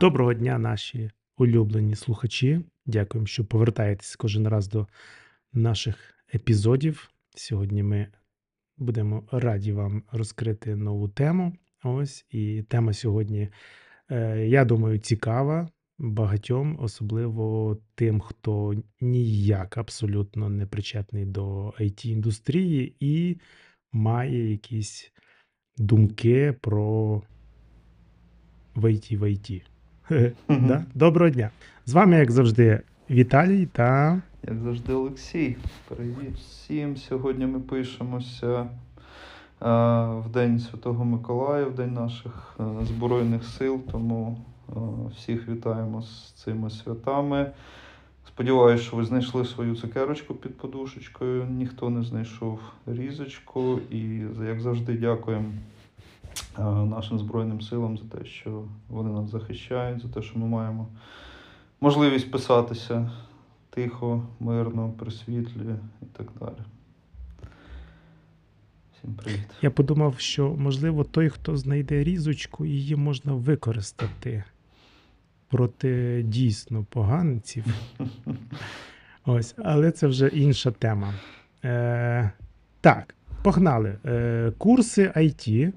Доброго дня, наші улюблені слухачі. Дякуємо, що повертаєтесь кожен раз до наших епізодів. Сьогодні ми будемо раді вам розкрити нову тему. Ось і тема сьогодні, е, я думаю, цікава багатьом, особливо тим, хто ніяк абсолютно не причетний до it індустрії і має якісь думки про в IT в IT. Да? Доброго дня. З вами, як завжди, Віталій та Як завжди, Олексій. Привіт всім. Сьогодні ми пишемося е, в День Святого Миколая, в День наших е, Збройних сил. Тому е, всіх вітаємо з цими святами. Сподіваюся, що ви знайшли свою цукерочку під подушечкою. Ніхто не знайшов різочку. І як завжди, дякуємо нашим Збройним силам за те, що вони нас захищають, за те, що ми маємо можливість писатися тихо, мирно, при світлі і так далі. Всім привіт. я подумав, що можливо той, хто знайде різочку, її можна використати проти дійсно поганців. Ось, але це вже інша тема. Е, так, погнали. Е, курси IT.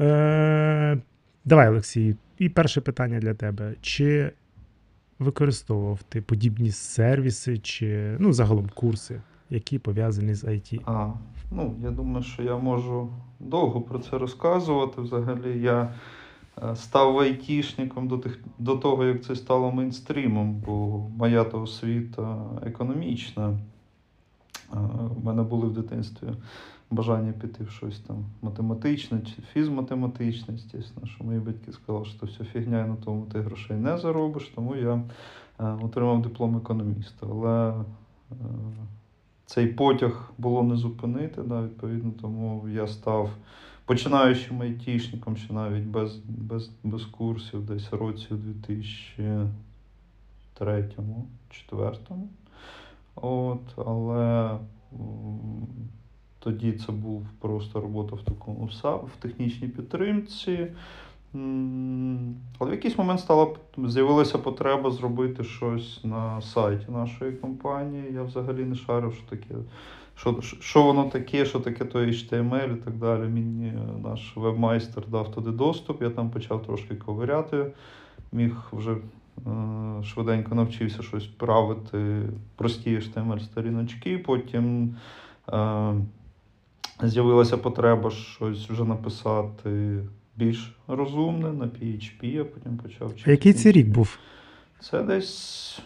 Е, давай, Олексій, і перше питання для тебе. Чи використовував ти подібні сервіси, чи ну, загалом курси, які пов'язані з IT? А, ну, я думаю, що я можу довго про це розказувати. Взагалі, я е, став айтішником до, тих, до того, як це стало мейнстрімом, бо моя то освіта економічна. Е, У мене були в дитинстві бажання піти в щось там математичне чи фізматематичне, звісно, що мої батьки сказали, що все фігня, і на тому ти грошей не заробиш, тому я е, отримав диплом економіста. Але е, цей потяг було не зупинити, да, відповідно, тому я став починаючим айтішником, ще навіть без, без, без курсів, десь році у 2003-2004. От, але тоді це був просто робота в такому в технічній підтримці. Але в якийсь момент стала з'явилася потреба зробити щось на сайті нашої компанії. Я взагалі не шарив, що таке. Що, що воно таке, що таке то HTML і так далі. Мені наш вебмайстер дав туди доступ, я там почав трошки ковиряти, міг вже е, швиденько навчився щось правити, прості HTML-сторіночки, потім е, з'явилася потреба щось вже написати більш розумне на PHP, я потім почав А який це рік був? Це десь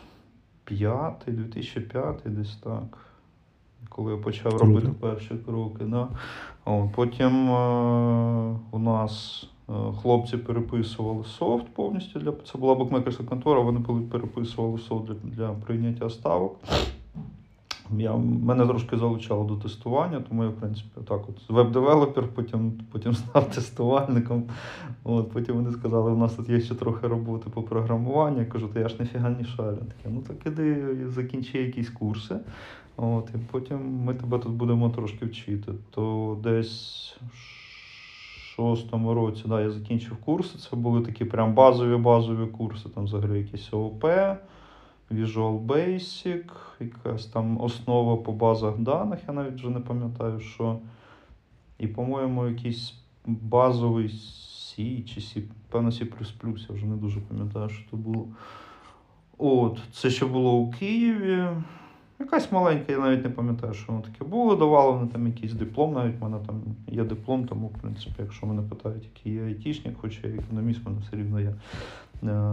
п'ятий, 2005, десь так. Коли я почав Круто. робити перші кроки. Да. О, потім е, у нас е, хлопці переписували софт повністю для це була букмекерська контора, вони переписували софт для, для прийняття ставок. Я, мене трошки залучало до тестування, тому я, в принципі, так от веб-девелопер, потім, потім став тестувальником. От, потім вони сказали, у нас тут є ще трохи роботи по програмуванню. Я кажу, то я ж ніфіга не шарю. Таке, ну так іди закінчи якісь курси. От, і потім ми тебе тут будемо трошки вчити. То десь шостому році да, я закінчив курси. Це були такі прям базові базові курси, там взагалі якісь ООП, Visual Basic, якась там основа по базах даних, я навіть вже не пам'ятаю, що. І, по-моєму, якийсь базовий C чи C, певно, C++, я вже не дуже пам'ятаю, що це було. От, це ще було у Києві. Якась маленька, я навіть не пам'ятаю, що воно таке було. Давали вони там якийсь диплом, навіть в мене там є диплом, тому, в принципі, якщо мене питають, який я айтішник, хоча я економіст, мене все рівно є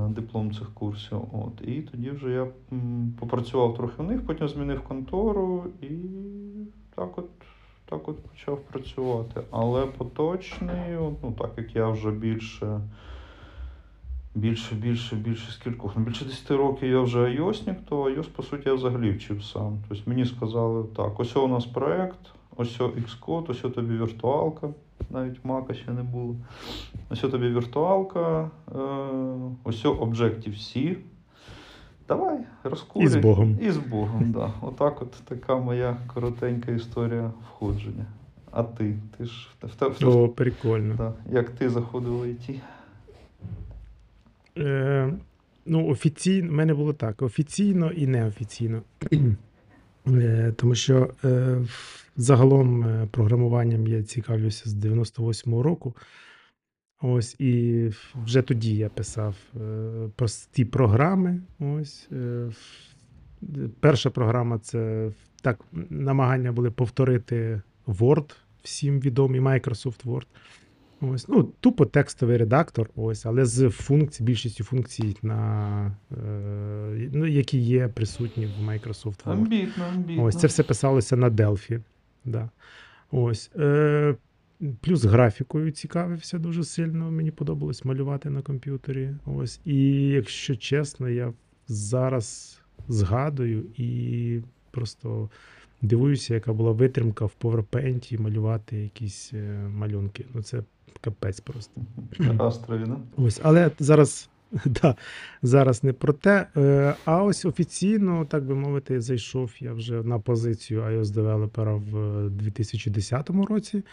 диплом цих курсів. От. І тоді вже я попрацював трохи в них, потім змінив контору і так от, так от почав працювати. Але поточний, ну так як я вже більше. Більше, більше, більше скількох. Ну, більше 10 років я вже айосник, то iOS, по суті, я взагалі вчив сам. Тобто мені сказали, так, ось у нас проект, ось Xcode, ось тобі віртуалка, навіть Мака ще не було. Ось тобі віртуалка, е, ось Objective-C. Давай, розкурюй. І з Богом. І з Богом, да. Отак от така моя коротенька історія входження. А ти? Ти ж в, в, в, О, прикольно. да. як ти заходив в IT? Е, ну, офіційно, в мене було так: офіційно і неофіційно. Е, тому що е, загалом е, програмуванням я цікавлюся з 98-го року. Ось, і вже тоді я писав е, прості програми. Ось, е, перша програма це так, намагання були повторити Word, всім відомий Microsoft Word. Ось, ну, тупо текстовий редактор, ось, але з функцій, більшістю функцій, на, е, ну, які є присутні в Microsoft Word. Амбітно, амбітно. Ось це все писалося на Delphi. Да. Ось. Е, плюс графікою цікавився дуже сильно. Мені подобалось малювати на комп'ютері. Ось. І якщо чесно, я зараз згадую і просто дивуюся, яка була витримка в PowerPoint малювати якісь е, малюнки. Ну, це капець просто. Астрові, да? Ось, але зараз, да, зараз не про те. Е, А ось офіційно, так би мовити, зайшов я вже на позицію iOS девелопера в 2010 році.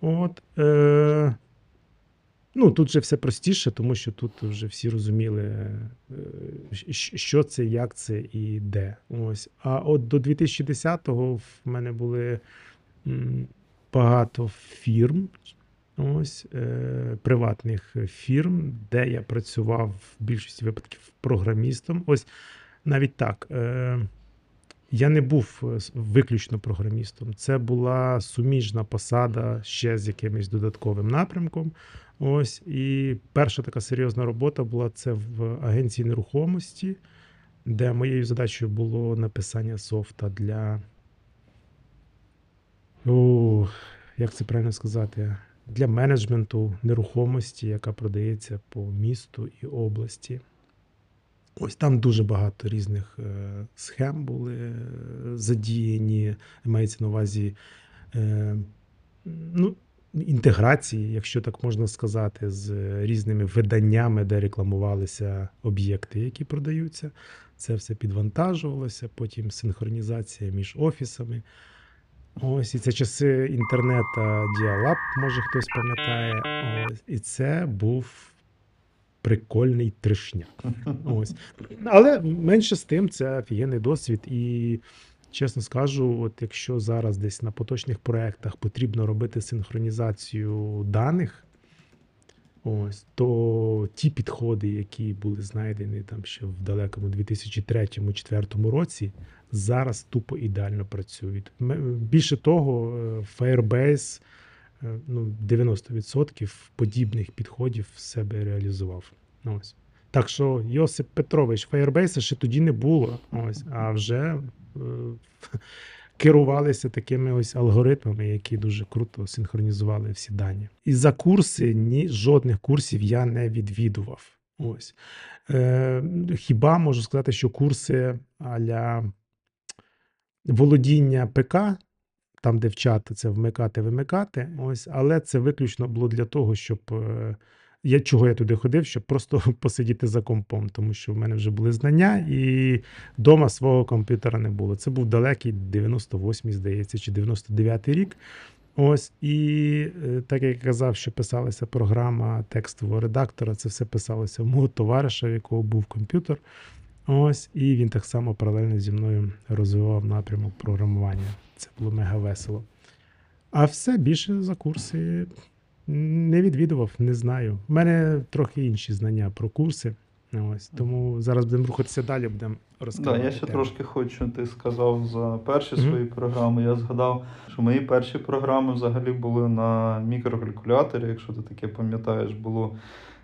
От, е, ну, тут вже все простіше, тому що тут вже всі розуміли, е, що це, як це і де. Ось. А от до 2010-го в мене були багато фірм, ось, е, приватних фірм, де я працював в більшості випадків програмістом. Ось навіть так. Е, я не був е, виключно програмістом. Це була суміжна посада ще з якимось додатковим напрямком. Ось і перша така серйозна робота була це в агенції нерухомості, де моєю задачею було написання софта для. О, як це правильно сказати? Для менеджменту нерухомості, яка продається по місту і області. Ось там дуже багато різних е, схем були е, задіяні, мається на увазі е, ну, інтеграції, якщо так можна сказати, з різними виданнями, де рекламувалися об'єкти, які продаються. Це все підвантажувалося, потім синхронізація між офісами. Ось і це часи інтернета Діалаб, може хтось пам'ятає. Ось, і це був прикольний трешняк. Ось. Але менше з тим, це офігенний досвід. І чесно скажу, от якщо зараз десь на поточних проєктах потрібно робити синхронізацію даних, ось, то ті підходи, які були знайдені там ще в далекому 2003-2004 році, зараз тупо ідеально працюють. Більше того, е, Firebase е, ну, 90% подібних підходів в себе реалізував. Ось. Так що Йосип Петрович, Firebase ще тоді не було, ось, а вже е, керувалися такими ось алгоритмами, які дуже круто синхронізували всі дані. І за курси ні жодних курсів я не відвідував. Ось. Е, хіба можу сказати, що курси аля володіння ПК, там, де вчати це вмикати, вимикати. Ось, але це виключно було для того, щоб е, я чого я туди ходив, щоб просто посидіти за компом, тому що в мене вже були знання, і вдома свого комп'ютера не було. Це був далекий 98-й, здається, чи 99-й рік. Ось, і е, так як я казав, що писалася програма текстового редактора, це все писалося в мого товариша, в якого був комп'ютер. Ось, і він так само паралельно зі мною розвивав напрямок програмування. Це було мега весело. А все більше за курси не відвідував, не знаю. У мене трохи інші знання про курси. Ось, тому зараз будемо рухатися далі, будемо Да, розказувати. я ще трошки хочу, ти сказав за перші Мгм. свої програми. Я згадав, що мої перші програми взагалі були на мікрокалькуляторі, якщо ти таке пам'ятаєш, було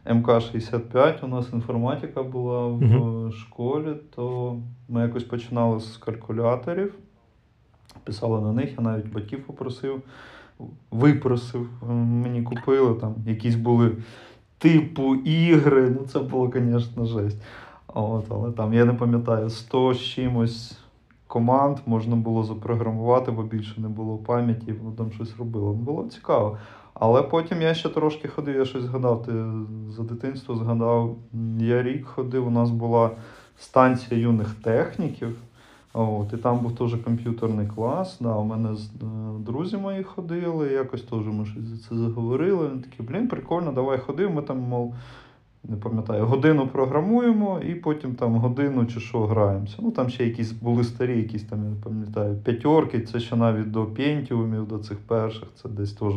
МК-65, у нас інформатика була в Мгм. школі, то ми якось починали з калькуляторів, писали на них, я навіть батьків попросив, випросив, мені купили там якісь були типу ігри. Ну, це було, звісно, жесть. От, але там, я не пам'ятаю, 100 з чимось команд можна було запрограмувати, бо більше не було пам'яті, воно там щось робило. Було цікаво. Але потім я ще трошки ходив, я щось згадав. Ти за дитинство згадав. Я рік ходив, у нас була станція юних техніків. От, і там був теж комп'ютерний клас. Да, у мене з- е, друзі мої ходили, якось теж ми щось за це заговорили. Вони такі, блін, прикольно, давай ходи. Ми там, мов, не пам'ятаю, годину програмуємо і потім там годину чи що граємося. Ну там ще якісь були старі, якісь там, я не пам'ятаю, п'ятерки, це ще навіть до пентіумів, до цих перших, це десь теж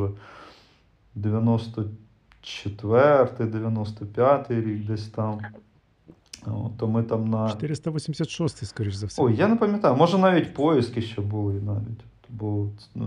94 95 рік десь там. То ми там на. 486, скоріш за все. Ой, я не пам'ятаю, може навіть поїздки ще були навіть. Бо е,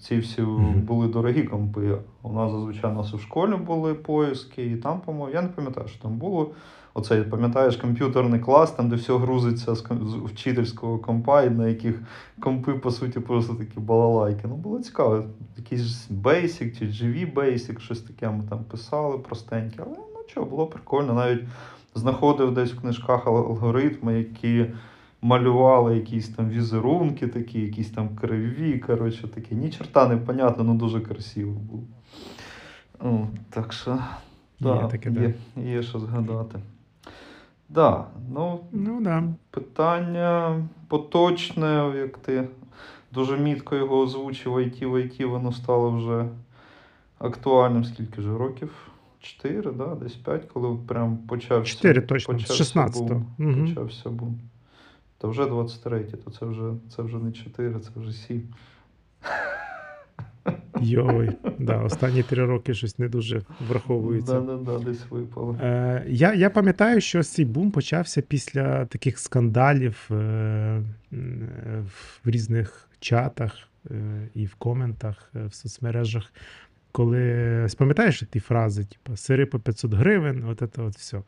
ці всі були дорогі компи. У нас зазвичай у нас у школі були поїздки, і там, по-моєму, я не пам'ятаю, що там було. Оце, пам'ятаєш, комп'ютерний клас, там, де все грузиться з, вчительського компа, і на яких компи, по суті, просто такі балалайки. Ну, було цікаво. Якийсь Basic чи GV Basic, щось таке ми там писали простеньке. Але ну чого, було прикольно. Навіть знаходив десь в книжках алгоритми, які малювали якісь там візерунки, такі, якісь там криві, коротше, такі. Ні черта не понятно, ну дуже красиво було. О, так що, Є да, таке, є, є що згадати. Да, ну, Ну да. питання поточне, як ти дуже мітко його озвучив, IT в IT, воно стало вже актуальним. Скільки ж років? Чотири, да? десь п'ять, коли прям почався. Чотири точно, з почався 16-го. бум. Мгм. Почався бум. Та вже 23, то це вже, це вже не 4, це вже 7. Йой, да, останні три роки щось не дуже враховується. Да, да, да, десь випало. Е, я, я пам'ятаю, що цей бум почався після таких скандалів е, е, в різних чатах е, і в коментах е, в соцмережах, коли пам'ятаєш ті фрази, типу, сири по 500 гривень, от це от все.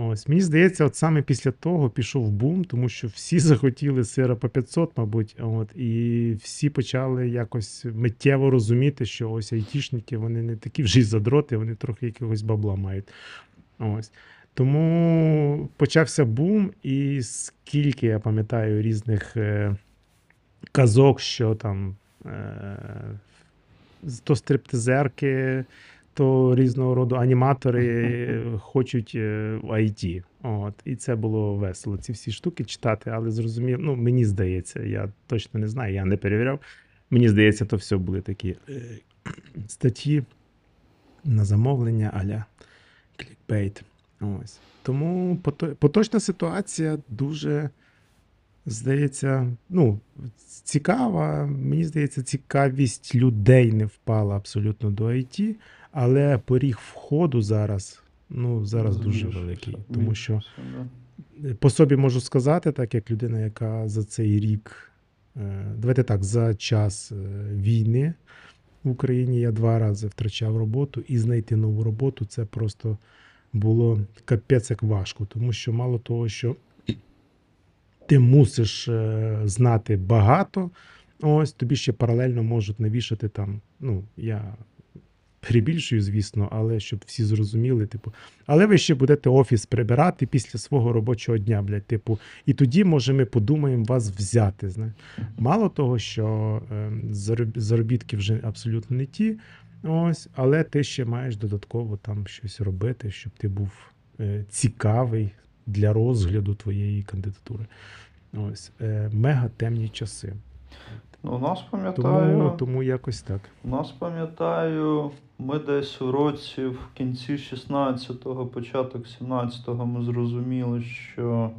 Ось, мені здається, от саме після того пішов бум, тому що всі захотіли сира по 500, мабуть, от, і всі почали якось миттєво розуміти, що ось айтішники, вони не такі вже й задроти, вони трохи якогось бабла мають. Ось. Тому почався бум, і скільки я пам'ятаю різних е, казок, що там е, то стриптизерки, то різного роду аніматори хочуть е, в IT. От. І це було весело. Ці всі штуки читати, але зрозумів, ну мені здається, я точно не знаю, я не перевіряв. Мені здається, то все були такі е, статті на замовлення аля клікбейт. Ось. Тому поточна ситуація дуже, здається, ну, цікава. Мені здається, цікавість людей не впала абсолютно до IT, але поріг входу зараз, ну, зараз дуже великий. Тому що да. по собі можу сказати, так як людина, яка за цей рік, е, давайте так, за час е, війни в Україні я два рази втрачав роботу, і знайти нову роботу це просто було капець як важко, тому що мало того, що ти мусиш е, знати багато, ось тобі ще паралельно можуть навішати там. Ну, я перебільшую, звісно, але щоб всі зрозуміли, типу, але ви ще будете офіс прибирати після свого робочого дня, блядь, типу, і тоді, може, ми подумаємо вас взяти. Знаєш. Мало того, що е, заробітки вже абсолютно не ті, ось, але ти ще маєш додатково там щось робити, щоб ти був е, цікавий для розгляду твоєї кандидатури. Ось, е, мега темні часи. Ну, у нас пам'ятаю. тому якось так. У нас пам'ятаю, ми десь у році в кінці 16-го, початок 17-го ми зрозуміли, що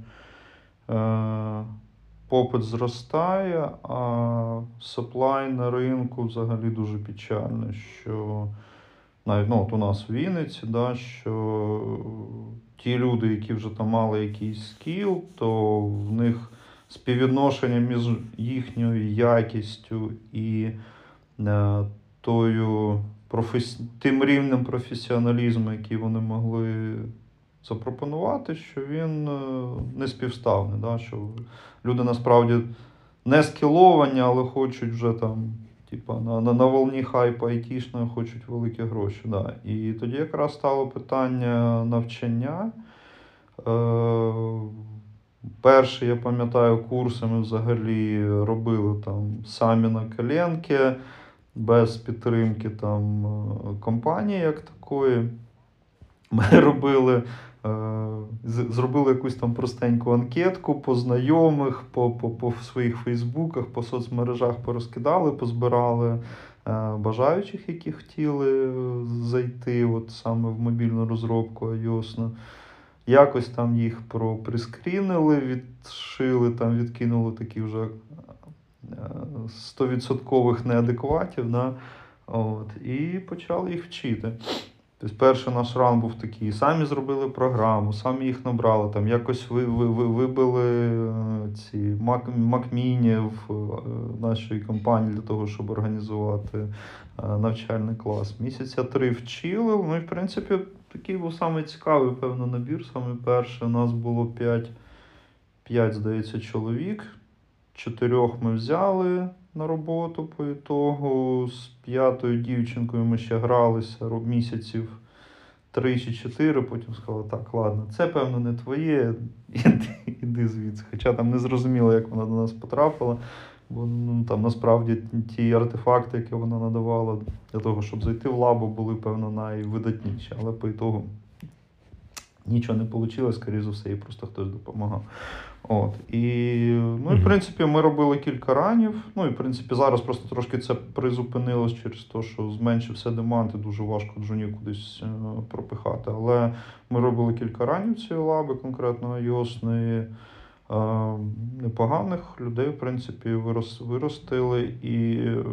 е, попит зростає, а supply на ринку взагалі дуже печальний. Що навіть ну, от у нас в Вінниці, да, що ті люди, які вже там мали якийсь скіл, то в них співвідношення між їхньою якістю і е, тою професі... тим рівнем професіоналізму, який вони могли запропонувати, що він е, не співставний. Да? Що люди насправді не скіловані, але хочуть вже там, типа, на, на, на волні хайпа айтішної хочуть великі гроші. Да. І тоді якраз стало питання навчання. Е, Перші, я пам'ятаю, курси ми взагалі робили там самі на коленки, без підтримки там е, компанії як такої. Ми робили, е, зробили якусь там простеньку анкетку по знайомих, по, по, по своїх фейсбуках, по соцмережах порозкидали, позбирали е, бажаючих, які хотіли е, зайти от саме в мобільну розробку iOS. Якось там їх проприскрінили, відшили, там відкинули такі вже е, стовідсоткових неадекватів. Да? От, і почали їх вчити. Тобто перший наш ран був такий, самі зробили програму, самі їх набрали, там якось ви, ви, ви, вибили е, ці Mac в е, нашій компанії для того, щоб організувати е, навчальний клас. Місяця три вчили. Ну і в принципі такий був самий цікавий, певно, набір. Саме перший у нас було 5, 5 здається, чоловік. Чотирьох ми взяли на роботу по ітогу. З п'ятою дівчинкою ми ще гралися місяців три чи чотири. Потім сказали, так, ладно, це певно не твоє, іди, іди звідси. Хоча там не зрозуміло, як вона до нас потрапила. Бо ну, там насправді ті артефакти, які вона надавала для того, щоб зайти в лабу, були, певно, найвидатніші. Але по ітогу нічого не вийшло, скоріше за все, їй просто хтось допомагав. От. І, ну, і в принципі, ми робили кілька ранів. Ну, і в принципі, зараз просто трошки це призупинилось через те, що зменшився демант, і дуже важко джунів кудись е, пропихати. Але ми робили кілька ранів цієї лаби, конкретно iOS. Е, непоганих людей, в принципі, вирос, виростили. І е,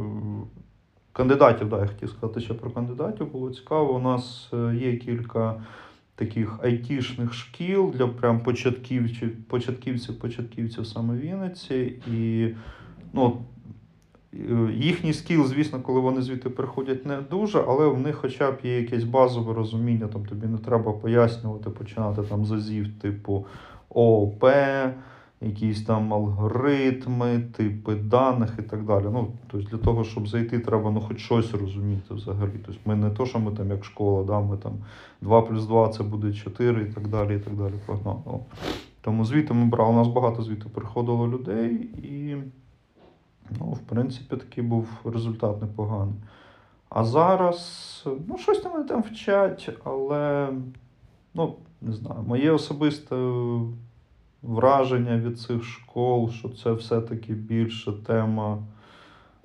кандидатів, да, я хотів сказати ще про кандидатів, було цікаво. У нас є кілька таких айтішних шкіл для прям початківців, початківців, початківців саме Вінниці. І ну, е, їхній скіл, звісно, коли вони звідти приходять, не дуже, але в них хоча б є якесь базове розуміння, там тобі не треба пояснювати, починати там з азів, типу ООП, якісь там алгоритми, типи даних і так далі. Ну, тобто для того, щоб зайти, треба ну, хоч щось розуміти взагалі. Тобто ми не то, що ми там як школа, да, ми там 2 плюс 2 це буде 4 і так далі. і так далі. Погнали. Тому звідти ми брали, у нас багато звідти приходило людей, і, ну, в принципі, такий був результат непоганий. А зараз, ну, щось там вони там вчать, але, ну, не знаю, моє особисте враження від цих школ, що це все-таки більше тема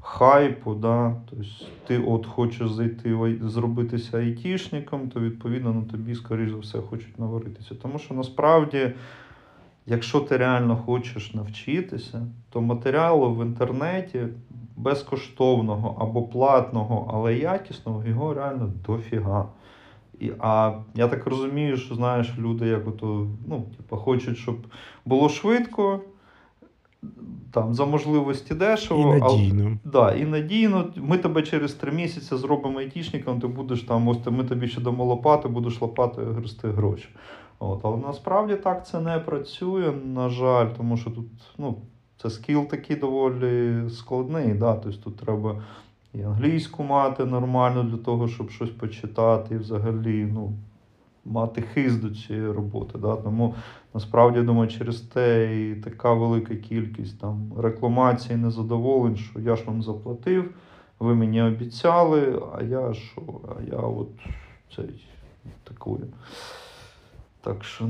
хайпу. Да? Тобто ти от хочеш зайти зробитися айтішником, то відповідно на тобі, скоріш за все, хочуть наваритися. Тому що насправді, якщо ти реально хочеш навчитися, то матеріалу в інтернеті безкоштовного або платного, але якісного, його реально дофіга. І, а я так розумію, що знаєш, люди як ото, ну, типу, хочуть, щоб було швидко, там, за можливості І дешево. а- надійно. Да, і надійно. Ми тебе через три місяці зробимо айтішником, ти будеш там, ось ми тобі ще дамо лопати, будеш лопати грести гроші. От, але насправді так це не працює, на жаль, тому що тут ну, це скіл такий доволі складний. Да? Тобто тут треба і англійську мати нормально для того, щоб щось почитати, і взагалі ну, мати хист до цієї роботи. Да? Тому насправді думаю, через те і така велика кількість там рекламацій, незадоволень, що я ж вам заплатив, ви мені обіцяли, а я що? А я от цей такую. Так що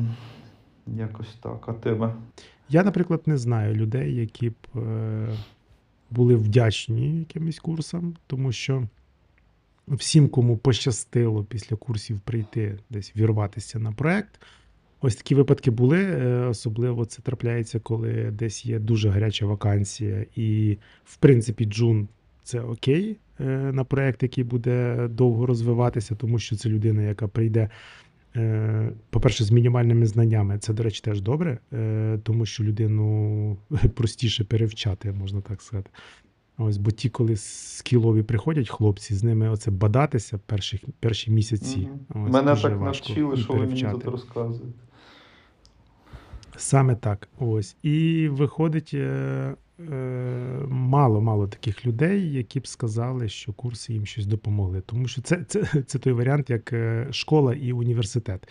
якось так. А тебе? Я, наприклад, не знаю людей, які б е, були вдячні якимось курсам, тому що всім, кому пощастило після курсів прийти десь вірватися на проект. Ось такі випадки були. е, Особливо це трапляється, коли десь є дуже гаряча вакансія, і, в принципі, джун це окей е, на проект, який буде довго розвиватися, тому що це людина, яка прийде. Е, По-перше, з мінімальними знаннями, це, до речі, теж добре, е, тому що людину простіше перевчати, можна так сказати. Ось, бо ті, коли скілові приходять хлопці, з ними оце бадатися перші, перші місяці. Мгм. Ось, Мене так навчили, що ви мені тут розказуєте. Саме так. Ось. І виходить е, е, мало-мало таких людей, які б сказали, що курси їм щось допомогли. Тому що це, це, це той варіант, як е, школа і університет.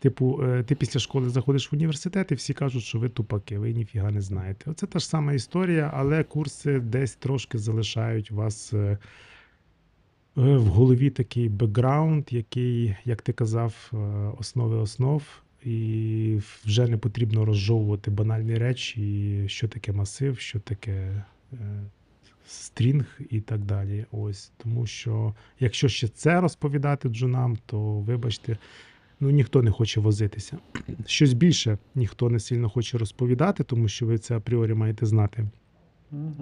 Типу, е, ти після школи заходиш в університет, і всі кажуть, що ви тупаки, ви ніфіга не знаєте. Оце та ж сама історія, але курси десь трошки залишають вас. В голові такий бекграунд, який, як ти казав, основи основ, і вже не потрібно розжовувати банальні речі, що таке масив, що таке е, стрінг і так далі. Ось тому що якщо ще це розповідати джунам, то вибачте, ну ніхто не хоче возитися. Щось більше ніхто не сильно хоче розповідати, тому що ви це апріорі маєте знати.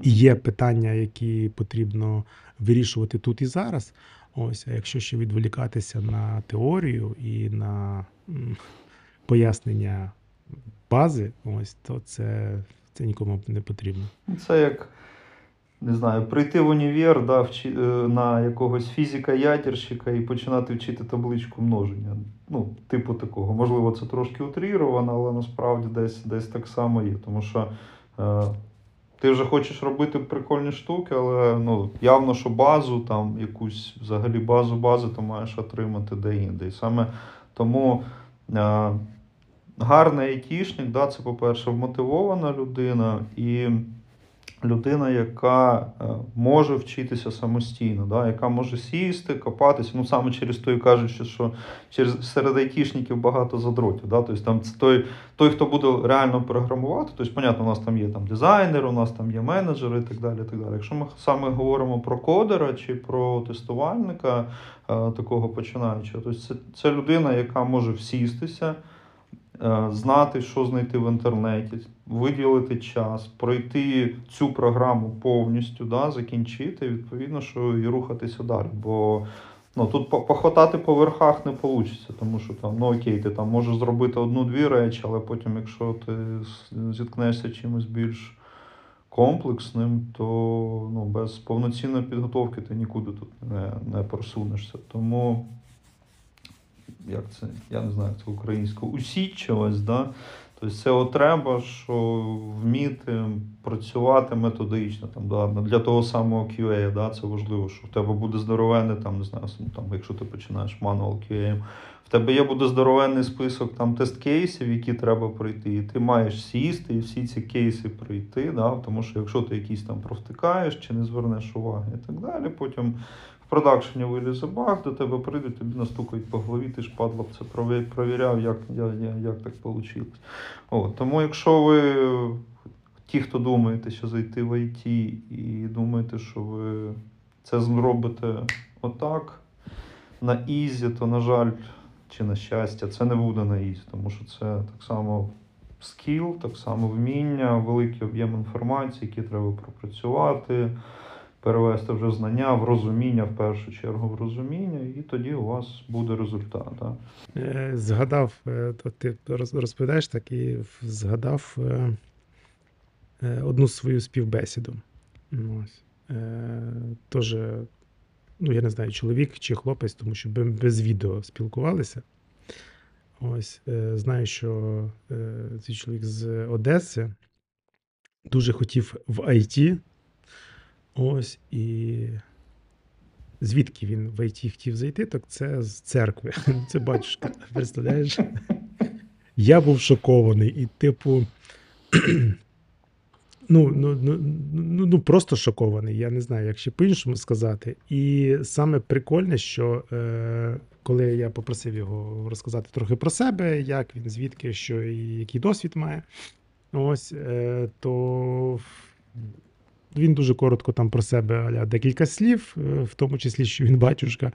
І є питання, які потрібно вирішувати тут і зараз. Ось, а якщо ще відволікатися на теорію і на пояснення бази, ось то це, це нікому не потрібно. Це як, не знаю, прийти в універ да, вчи, е, на якогось фізика-ядерщика і починати вчити табличку множення. Ну, типу такого. Можливо, це трошки утріровано, але насправді десь, десь так само є. Тому що е, ти вже хочеш робити прикольні штуки, але ну, явно, що базу, там якусь взагалі базу бази, ти маєш отримати де-інде. І саме тому. Е, гарний айтішник, да, це, по-перше, вмотивована людина і людина, яка е, може вчитися самостійно, да, яка може сісти, копатися. Ну, саме через то і кажуть, що, через, серед айтішників багато задротів. Да, тобто там той, той, хто буде реально програмувати, тобто, понятно, у нас там є там, дизайнер, у нас там є менеджери і так далі. І так далі. Якщо ми саме говоримо про кодера чи про тестувальника, е, такого починаючого, тобто це, це людина, яка може всістися знати, що знайти в інтернеті, виділити час, пройти цю програму повністю, да, закінчити, відповідно, що і рухатися далі. Бо ну, тут по- похватати по верхах не вийде, тому що там, ну окей, ти там можеш зробити одну-дві речі, але потім, якщо ти зіткнешся чимось більш комплексним, то ну, без повноцінної підготовки ти нікуди тут не, не просунешся. Тому як це, я не знаю, це українською, усідчивість, да? Тобто це треба, що вміти працювати методично. Там, да? Для того самого QA, да? це важливо, що в тебе буде здоровенний, там, не знаю, там, якщо ти починаєш мануал QA, в тебе є буде здоровенний список там, тест-кейсів, які треба пройти, і ти маєш сісти і всі ці кейси пройти, да? тому що якщо ти якісь там провтикаєш чи не звернеш уваги і так далі, потім в продакшені вилізе баг, до тебе прийдуть, тобі настукають по голові, ти ж падла б це провіряв, як, я, я, як так вийшло. От, тому якщо ви ті, хто думаєте, що зайти в IT і думаєте, що ви це зробите отак, на easy, то, на жаль, чи на щастя, це не буде на easy, тому що це так само skill, так само вміння, великий об'єм інформації, який треба пропрацювати перевести вже знання в розуміння, в першу чергу в розуміння, і тоді у вас буде результат. Да? Е, Згадав, е, то ти розповідаєш так і згадав е, одну свою співбесіду. Ну, Ось. Тоже, ну я не знаю, чоловік чи хлопець, тому що без відео спілкувалися. Ось, знаю, що цей чоловік з Одеси дуже хотів в IT. Ось і звідки він в IT хотів зайти, так це з церкви. Це батюшка. Представляєш? Я був шокований. І, типу, ну, ну, ну, ну, ну просто шокований. Я не знаю, як ще по-іншому сказати. І саме прикольне, що е, коли я попросив його розказати трохи про себе, як він, звідки, що і який досвід має, ось, е, то він дуже коротко там про себе аля декілька слів, е, в тому числі, що він батюшка.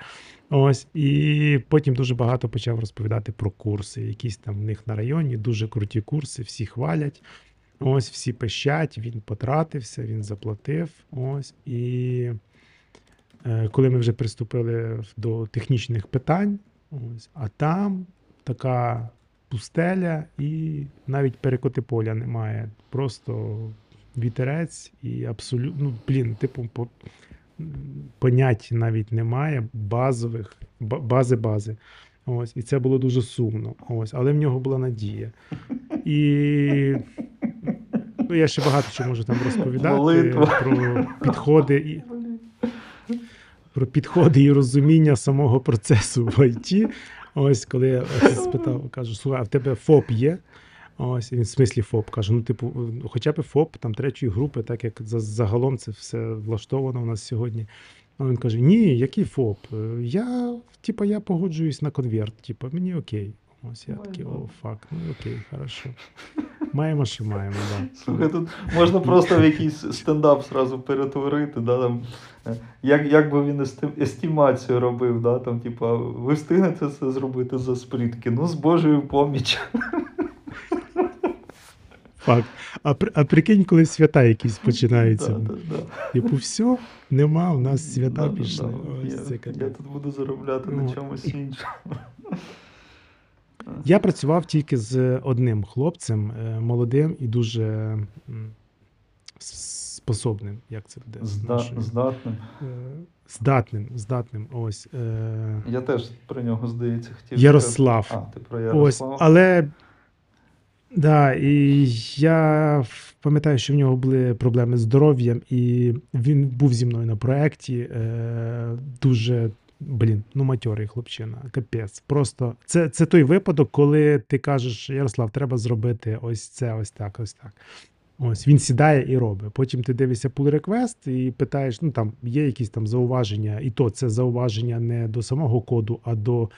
Ось, і потім дуже багато почав розповідати про курси. Якісь там в них на районі дуже круті курси, всі хвалять. Ось всі пищать, він потратився, він заплатив. Ось. І е, коли ми вже приступили до технічних питань, ось, а там така пустеля і навіть перекоти поля немає. Просто вітерець і абсолютно, ну, блін, типу, по, понять навіть немає базових, бази бази. Ось, і це було дуже сумно. Ось, але в нього була надія. І ну, я ще багато чого можу там розповідати Молитва. про підходи і про підходи і розуміння самого процесу в ІТ. Ось коли я спитав, кажу, слухай, а в тебе ФОП є? Ось, він в смислі ФОП каже: ну, типу, хоча б ФОП там третьої групи, так як загалом це все влаштовано у нас сьогодні. А він каже: Ні, який ФОП? Я, типу, я погоджуюсь на конверт, типу, мені окей. Ось я такий, о, фак, ну окей, хорошо. Маємо, що маємо, да. Слухай, тут можна просто в якийсь стендап зразу перетворити, да, там, е, як, як би він естімацію робив, да, там, типа, ви встигнете це зробити за сплітки? Ну, з Божою поміч. Факт. А, а прикинь, коли свята якісь починаються. Да, да, да. Типу, все, нема, у нас свята пішли. да. Ось Я, це я тут буду заробляти на Ну, чомусь іншому. Я працював тільки з одним хлопцем, е, молодим і дуже способним. Як це буде? Зда, здатним. Е, Здатним, здатним. Ось. Е, Я теж про нього, здається, хотів. Ярослав. А, ти про Ось, але да, і я пам'ятаю, що в нього були проблеми з здоров'ям, і він був зі мною на проєкті. Е, дуже, блін, ну матьорий хлопчина, капець. Просто це, це той випадок, коли ти кажеш, Ярослав, треба зробити ось це, ось так, ось так. Ось він сідає і робить. Потім ти дивишся pull request і питаєш, ну там є якісь там зауваження, і то це зауваження не до самого коду, а до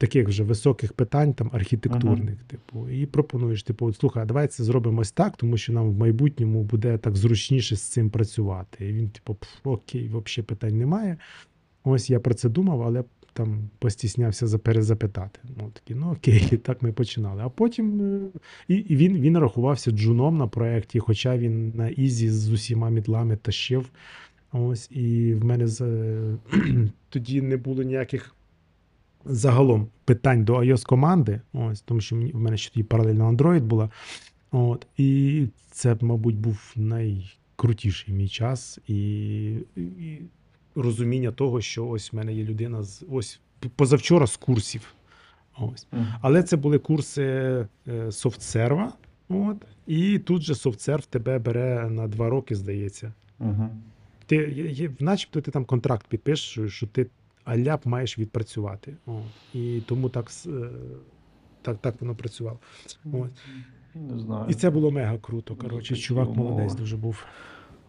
таких вже високих питань, там архітектурних, типу, і пропонуєш, типу, от, слухай, а давай це зробимо ось так, тому що нам в майбутньому буде так зручніше з цим працювати. І він, типу, окей, взагалі питань немає. Ось я про це думав, але там постіснявся за перезапитати. Ну, такі, ну окей, і так ми починали. А потім е, і, і він, він рахувався джуном на проєкті, хоча він на Ізі з усіма мідлами тащив. Ось, і в мене з, тоді не було ніяких загалом питань до iOS команди, ось, тому що мені, в мене ще тоді паралельно Android була. От, і це, мабуть, був найкрутіший мій час і, і розуміння того, що ось в мене є людина з ось позавчора з курсів. Ось. Але це були курси софтсерва. От, і тут же софтсерв тебе бере на два роки, здається. Ти, є- начебто ти там контракт підпишеш, що ти аляп маєш відпрацювати. О, і тому так, е, так, так воно працювало. О. Не знаю. І це було мега круто. Коротше, чувак умови. молодець дуже був.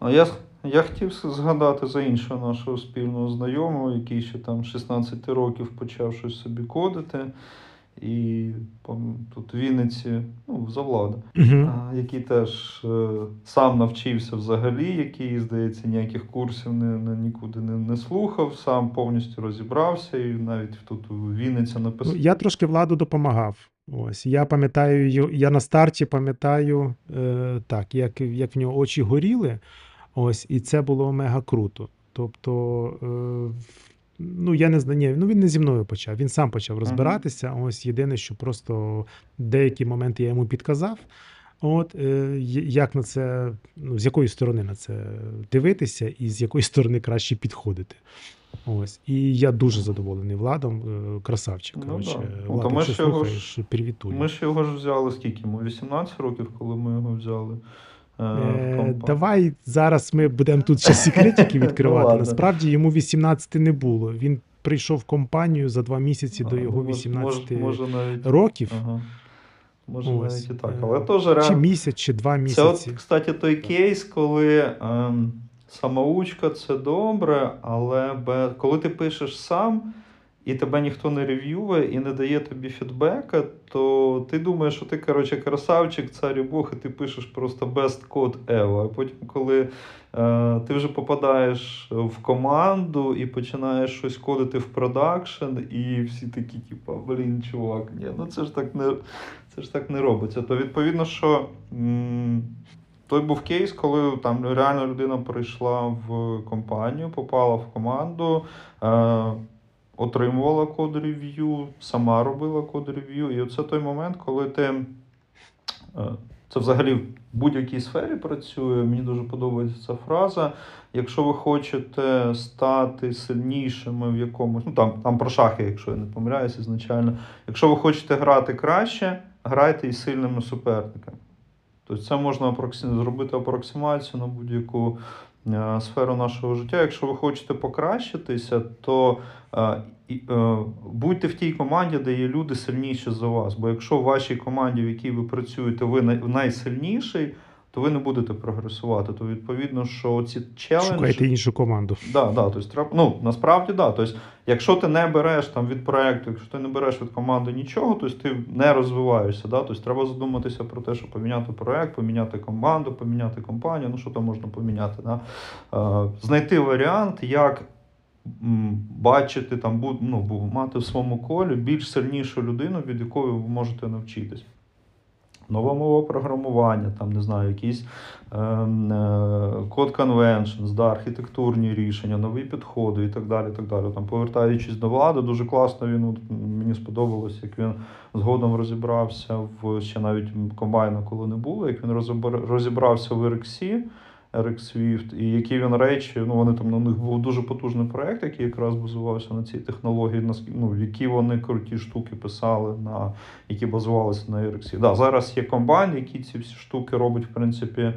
А я, я хотів згадати за іншого нашого спільного знайомого, який ще там 16 років почав щось собі кодити. І тут в Вінниці, ну, завлада, а, який теж е, сам навчився взагалі, який, здається, ніяких курсів не, не, нікуди не, не слухав, сам повністю розібрався і навіть тут у Вінниці Ну, написав. я трошки владу допомагав. Ось я пам'ятаю, я на старті пам'ятаю е, так, як, як в нього очі горіли. Ось, і це було мега круто. Тобто, е, в- ну я не знаю, ні, ну він не зі мною почав. Він сам почав розбиратися. Ось єдине, що просто деякі моменти я йому підказав. От е, як на це, ну з якої сторони на це дивитися, і з якої сторони краще підходити. Ось. І я дуже задоволений Владом. е, Красавчик. Ну коротше. да. Ну, Влад, ми ж його слухаєш. Ми ж його ж взяли скільки? Йому 18 років, коли ми його взяли. Е, Е, давай зараз ми будемо тут ще секретики відкривати. Насправді йому 18 не було. Він прийшов в компанію за два місяці до його ну, 18 може, може навіть, років. Ага. Може Ось, навіть і так. е, Але теж Чи місяць, чи два Це місяці. от, кстати, той кейс, коли ем, самоучка це добре, але без... коли ти пишеш сам і тебе ніхто не рев'ює і не дає тобі фідбека, то ти думаєш, що ти, коротше, красавчик, цар і Бог, і ти пишеш просто best code ever. А потім, коли е, ти вже попадаєш в команду і починаєш щось кодити в продакшн, і всі такі, типу, блін, чувак, ні, ну це ж так не, це ж так не робиться. То відповідно, що. М- той був кейс, коли там реально людина прийшла в компанію, попала в команду, е, отримувала код рев'ю, сама робила код рев'ю. І оце той момент, коли ти. Е, це взагалі в будь-якій сфері працює. Мені дуже подобається ця фраза. Якщо ви хочете стати сильнішими в якомусь, ну там, там про шахи, якщо я не помиляюся, ізначально. Якщо ви хочете грати краще, грайте із сильними суперниками. Тобто це можна зробити апроксимацію на будь-яку сферу нашого життя. Якщо ви хочете покращитися, то е, е, будьте в тій команді, де є люди сильніші за вас. Бо якщо в вашій команді, в якій ви працюєте, ви най- найсильніший, то ви не будете прогресувати. То відповідно, що ці челенджі. Шукайте іншу команду. Да, да, тобто, ну, насправді, да. Тобто, якщо ти не береш там від проекту, якщо ти не береш від команди нічого, тобто ти не розвиваєшся. Да? Тобто треба задуматися про те, що поміняти проект, поміняти команду, поміняти компанію, ну що там можна поміняти. Да? Е, знайти варіант, як бачити, там, ну, мати в своєму колі більш сильнішу людину, від якої ви можете навчитись. Нова мова програмування, там не знаю, якийсь код conventions, да, архітектурні рішення, нові підходи і так далі. Так далі. Там, повертаючись до влади, дуже класно він от, мені сподобалось, як він згодом розібрався в ще навіть комбайна, коли не було, як він розібра- розібрався в RxC, RX Swift, і які він речі, ну вони там на них був дуже потужний проект, який якраз базувався на цій технології, ну, які вони круті штуки писали, на які базувалися на RX. Да, зараз є комбайн, який ці всі штуки робить, в принципі.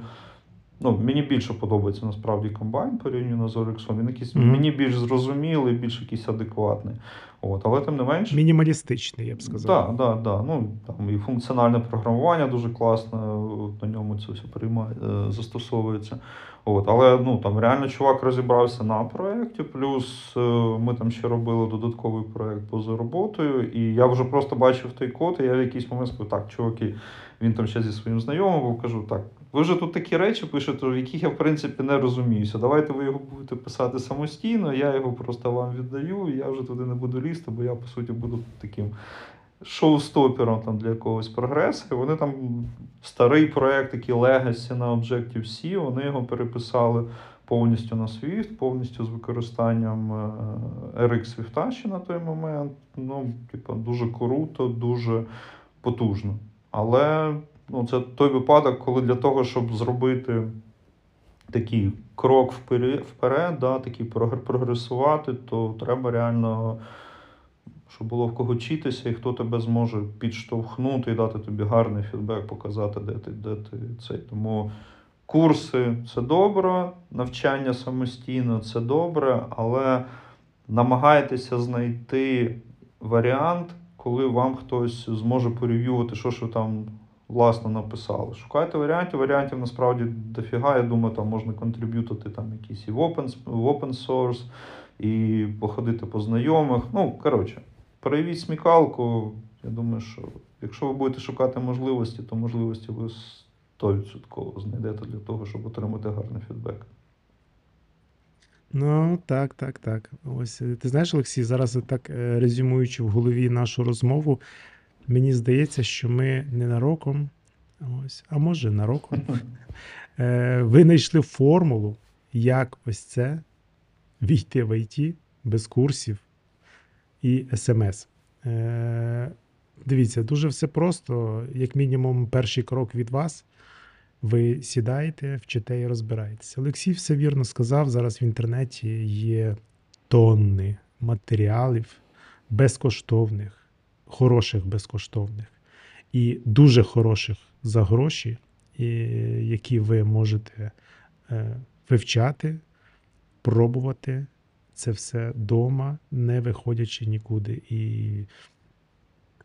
Ну, мені більше подобається насправді комбайн порівняно з RX. Він якийсь Мгм. мені більш зрозумілий, більш якийсь адекватний. От, але тим не менш. Мінімалістичний, я б сказав. Так, да, да. Ну, там і функціональне програмування дуже класно, на ньому це все приймає, е, застосовується. От, але ну, там реально чувак розібрався на проєкті, плюс е, ми там ще робили додатковий проєкт поза роботою, і я вже просто бачив той код, і я в якийсь момент сказав, так, чуваки, він там ще зі своїм знайомим був, кажу, так, ви вже тут такі речі пишете, в яких я в принципі не розуміюся. Давайте ви його будете писати самостійно, я його просто вам віддаю, і я вже туди не буду лізти, бо я по суті буду таким шоу-стопером там для якогось прогресу. І вони там старий проект, який Legacy на Objective-C, вони його переписали повністю на Swift, повністю з використанням е, RX Swift ще на той момент. Ну, типу, дуже круто, дуже потужно. Але ну, це той випадок, коли для того, щоб зробити такий крок вперед, да, такий прогресувати, то треба реально, щоб було в кого вчитися, і хто тебе зможе підштовхнути і дати тобі гарний фідбек, показати, де ти, де ти цей. Тому курси це добре, навчання самостійно це добре, але намагайтеся знайти варіант, коли вам хтось зможе порев'ювати, що ж ви там власно написали. Шукайте варіантів. Варіантів насправді дофіга. Я думаю, там можна контриб'ютити там якісь і в open, в open source, і походити по знайомих. Ну, коротше, проявіть смікалку. Я думаю, що якщо ви будете шукати можливості, то можливості ви 100% знайдете для того, щоб отримати гарний фідбек. Ну, так, так, так. Ось ти знаєш, Олексій, зараз так е, резюмуючи в голові нашу розмову, мені здається, що ми ненароком, ось, а може нароком, е, винайшли формулу, як ось це війти в ІТ без курсів і смс. Е, Дивіться, дуже все просто. Як мінімум, перший крок від вас. Ви сідаєте, вчите і розбираєтеся. Олексій все вірно сказав. Зараз в інтернеті є тонни матеріалів безкоштовних, хороших безкоштовних і дуже хороших за гроші, які ви можете е, вивчати, пробувати це все вдома, не виходячи нікуди. І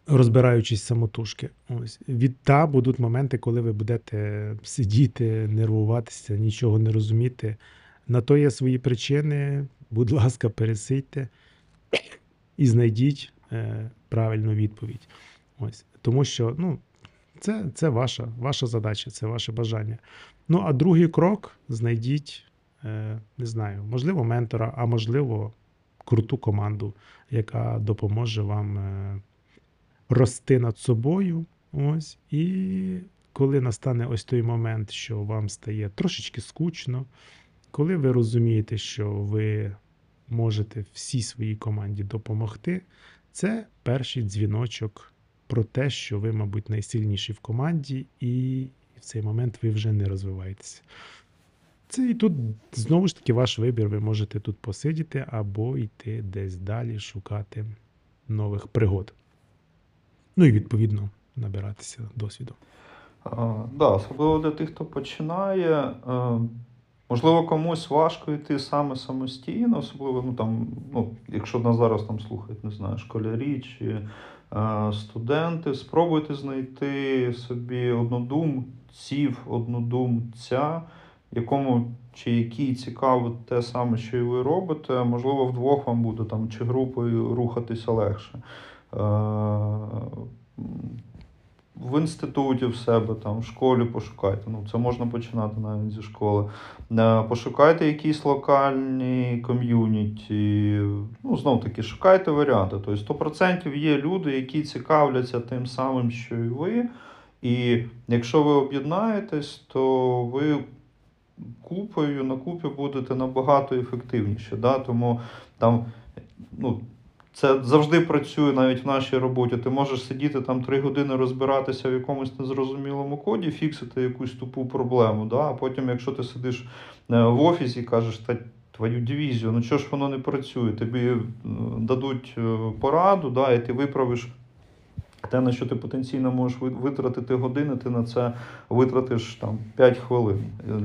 розбираючись самотужки. Ось від будуть моменти, коли ви будете сидіти, нервуватися, нічого не розуміти. На то є свої причини. Будь ласка, пересидьте і знайдіть правильну відповідь. Ось тому, що ну, це, це ваша, ваша задача, це ваше бажання. Ну а другий крок знайдіть, е, не знаю, можливо, ментора, а можливо, круту команду, яка допоможе вам. Е, рости над собою. Ось, і коли настане ось той момент, що вам стає трошечки скучно, коли ви розумієте, що ви можете всій своїй команді допомогти, це перший дзвіночок про те, що ви, мабуть, найсильніші в команді, і в цей момент ви вже не розвиваєтеся. Це і тут знову ж таки ваш вибір. Ви можете тут посидіти або йти десь далі, шукати нових пригод. Ну і відповідно набиратися досвіду. А, да, особливо для тих, хто починає. Можливо, комусь важко йти саме самостійно, особливо, ну там, ну, якщо нас зараз там слухають, не знаю, школярі чи е, студенти, спробуйте знайти собі однодумців, однодумця, якому чи який цікавить те саме, що і ви робите. Можливо, вдвох вам буде там чи групою рухатися легше. Е, в інституті в себе, там, в школі пошукайте. Ну, це можна починати навіть зі школи. Е, Пошукайте якісь локальні ком'юніті. Ну, знов таки, шукайте варіанти. Тобто 100% є люди, які цікавляться тим самим, що і ви. І якщо ви об'єднаєтесь, то ви купою на купі будете набагато ефективніше. Да? Тому там, ну, це завжди працює навіть в нашій роботі. Ти можеш сидіти там три години розбиратися в якомусь незрозумілому коді, фіксити якусь тупу проблему. Да? А потім, якщо ти сидиш е, в офісі і кажеш, та твою дивізію, ну чого ж воно не працює? Тобі дадуть е, пораду, да, і ти виправиш. Те, на що ти потенційно можеш ви- витратити години, ти на це витратиш там 5 хвилин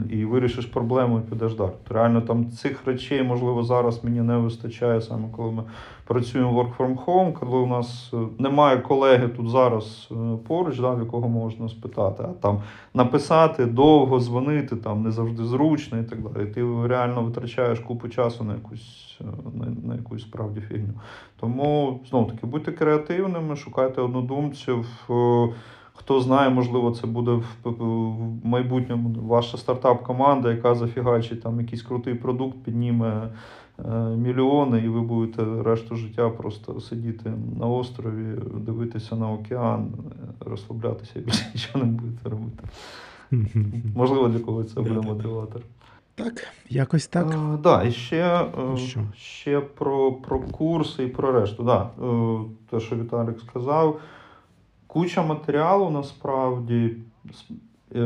і і вирішиш проблему і підеш далі. Реально там цих речей, можливо, зараз мені не вистачає саме коли ми працюємо work from home, коли у нас е, немає колеги тут зараз е, поруч, да, в якого можна спитати, а там написати, довго дзвонити, там не завжди зручно і так далі. Ти реально витрачаєш купу часу на якусь, е, на, на якусь справді фігню. Тому знову таки будьте креативними, шукайте однодумців. е, Хто знає, можливо, це буде в, майбутньому ваша стартап-команда, яка зафігачить там якийсь крутий продукт, підніме е, мільйони, і ви будете решту життя просто сидіти на острові, дивитися на океан, розслаблятися і більше нічого не будете робити. Можливо, для когось це буде мотиватор. Так, якось так. Так, да, і ще, е, Що? ще про, про курси і про решту. Да, е, те, що Віталік сказав. Куча матеріалу насправді. Е,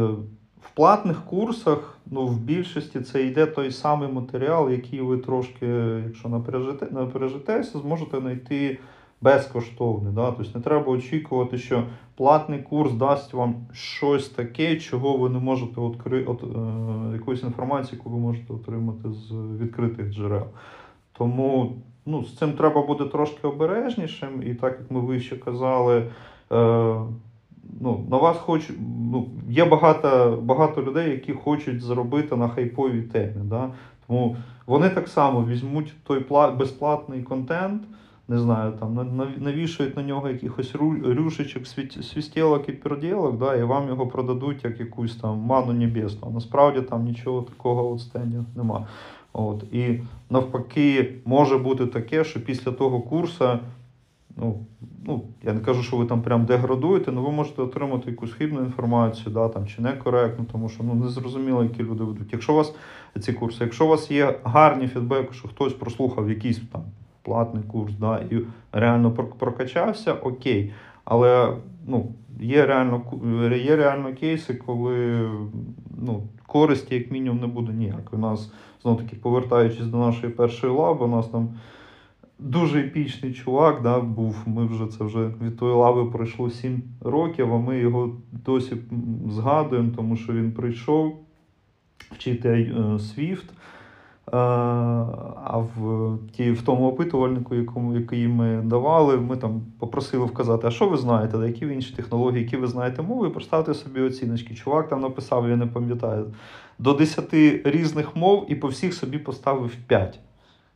В платних курсах, ну, в більшості це йде той самий матеріал, який ви трошки, якщо напряжете, напряжетеся, зможете знайти безкоштовний. Да? Тобто не треба очікувати, що платний курс дасть вам щось таке, чого ви не можете відкри... от, е, якоїсь інформації, яку ви можете отримати з відкритих джерел. Тому ну, з цим треба бути трошки обережнішим, і так як ми вище казали, е, ну, на вас хоч, ну, є багато, багато людей, які хочуть заробити на хайповій темі. Да? Тому вони так само візьмуть той пла- безплатний контент, не знаю, там на- на- навішають на нього якихось рюшечок, свістілок і перділок, да, і вам його продадуть як якусь там ману небесну. А насправді там нічого такого от стендів нема. От. І навпаки, може бути таке, що після того курсу, ну, ну, я не кажу, що ви там прям деградуєте, але ви можете отримати якусь хибну інформацію, да, там, чи некоректну, тому що ну, не зрозуміло, які люди ведуть. Якщо у вас ці курси, якщо у вас є гарні фідбеки, що хтось прослухав якийсь там платний курс, да, і реально прокачався, окей. Але ну, є реально є реально кейси, коли ну, користі, як мінімум, не буде ніяк. У нас, знову таки, повертаючись до нашої першої лаби, у нас там дуже епічний чувак да, був. Ми вже це вже від тої лави пройшло 7 років, а ми його досі згадуємо, тому що він прийшов вчити е, Swift. Е, А в, ті, в тому опитувальнику, якому, який ми давали, ми там попросили вказати, а що ви знаєте, які інші технології, які ви знаєте мови, і поставте собі оціночки. Чувак там написав, я не пам'ятаю, до 10 різних мов і по всіх собі поставив 5.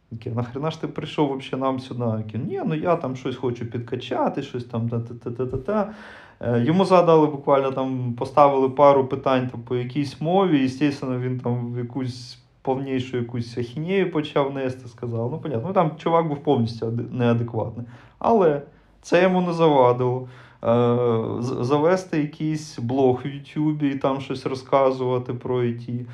Таке, нахрена ж ти прийшов взагалі нам сюди? Таке, ні, ну я там щось хочу підкачати, щось там та-та-та-та-та. Е, Йому задали буквально там, поставили пару питань там, по якійсь мові, і, звісно, він там в якусь повнішу якусь ахінею почав нести, сказав. Ну, понятно, ну там чувак був повністю неадекватний. Але це йому не завадило. Е, завести якийсь блог в Ютубі і там щось розказувати про IT.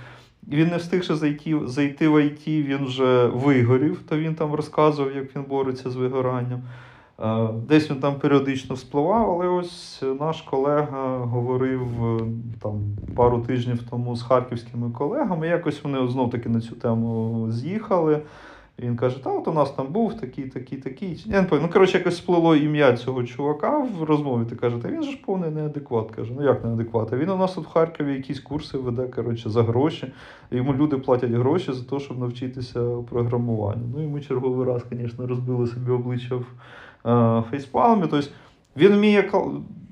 Він не встигши зайти, зайти в IT, він вже вигорів, то він там розказував, як він бореться з вигоранням. Е, Десь він там періодично вспливав, але ось наш колега говорив е, там пару тижнів тому з харківськими колегами. Якось вони знов таки на цю тему з'їхали. Він каже: та от у нас там був такий, такий, такий. Я не пам'ятаю. Ну, коротше, якось сплило ім'я цього чувака в розмові. Ти каже, та він же ж повний неадекват. Каже, ну як неадекват? А він у нас тут в Харкові якісь курси веде, коротше, за гроші. Йому люди платять гроші за те, щоб навчитися програмуванню. Ну і ми черговий раз, звісно, розбили собі обличчя е, фейспалмі. Тобто він вміє,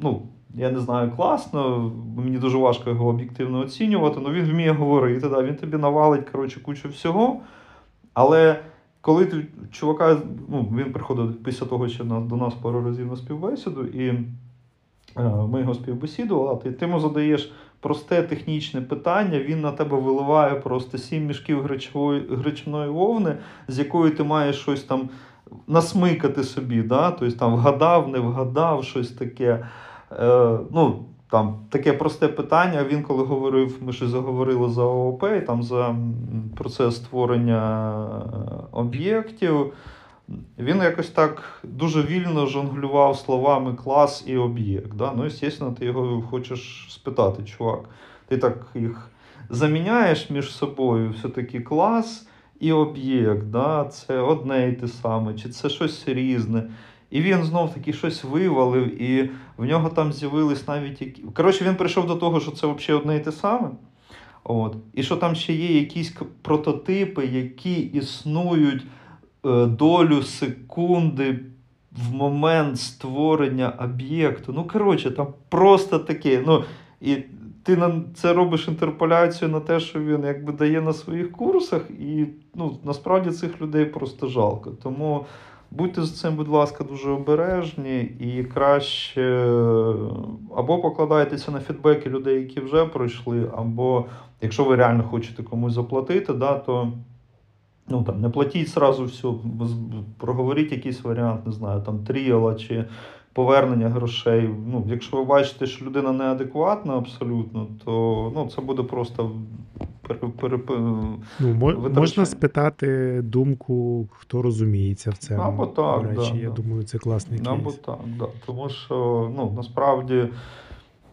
ну, я не знаю, класно, мені дуже важко його об'єктивно оцінювати, але він вміє говорити, да, він тобі навалить коротше, кучу всього. Але коли ти чувака, ну, він приходив після того, що на- до нас пару разів на співбесіду, і е, ми його співбесідували, ти, ти йому задаєш просте технічне питання, він на тебе виливає просто сім мішків гречової, гречаної вовни, з якою ти маєш щось там насмикати собі, да? тобто там вгадав, не вгадав, щось таке. Е, ну, там таке просте питання. Він коли говорив, ми ще заговорили за ООП, там за процес створення е, об'єктів. Він якось так дуже вільно жонглював словами клас і об'єкт. Да? Ну, звісно, ти його хочеш спитати, чувак. Ти так їх заміняєш між собою, все-таки клас і об'єкт. Да? Це одне і те саме, чи це щось різне. І він знов таки щось вивалив, і в нього там з'явились навіть які. Коротше, він прийшов до того, що це взагалі одне і те саме. От. І що там ще є якісь прототипи, які існують е, долю секунди в момент створення об'єкту. Ну, коротше, там просто таке. Ну, і ти на це робиш інтерполяцію на те, що він якби дає на своїх курсах, і ну, насправді цих людей просто жалко. Тому будьте з цим, будь ласка, дуже обережні і краще або покладайтеся на фідбеки людей, які вже пройшли, або якщо ви реально хочете комусь заплатити, да, то ну, там, не платіть сразу все, проговоріть якийсь варіант, не знаю, там тріала чи повернення грошей. Ну, якщо ви бачите, що людина неадекватна абсолютно, то ну, це буде просто Ну, можна спитати думку, хто розуміється в цьому. Або так, речі, да, я да. думаю, це класний кейс. Або так, да. Тому що ну, насправді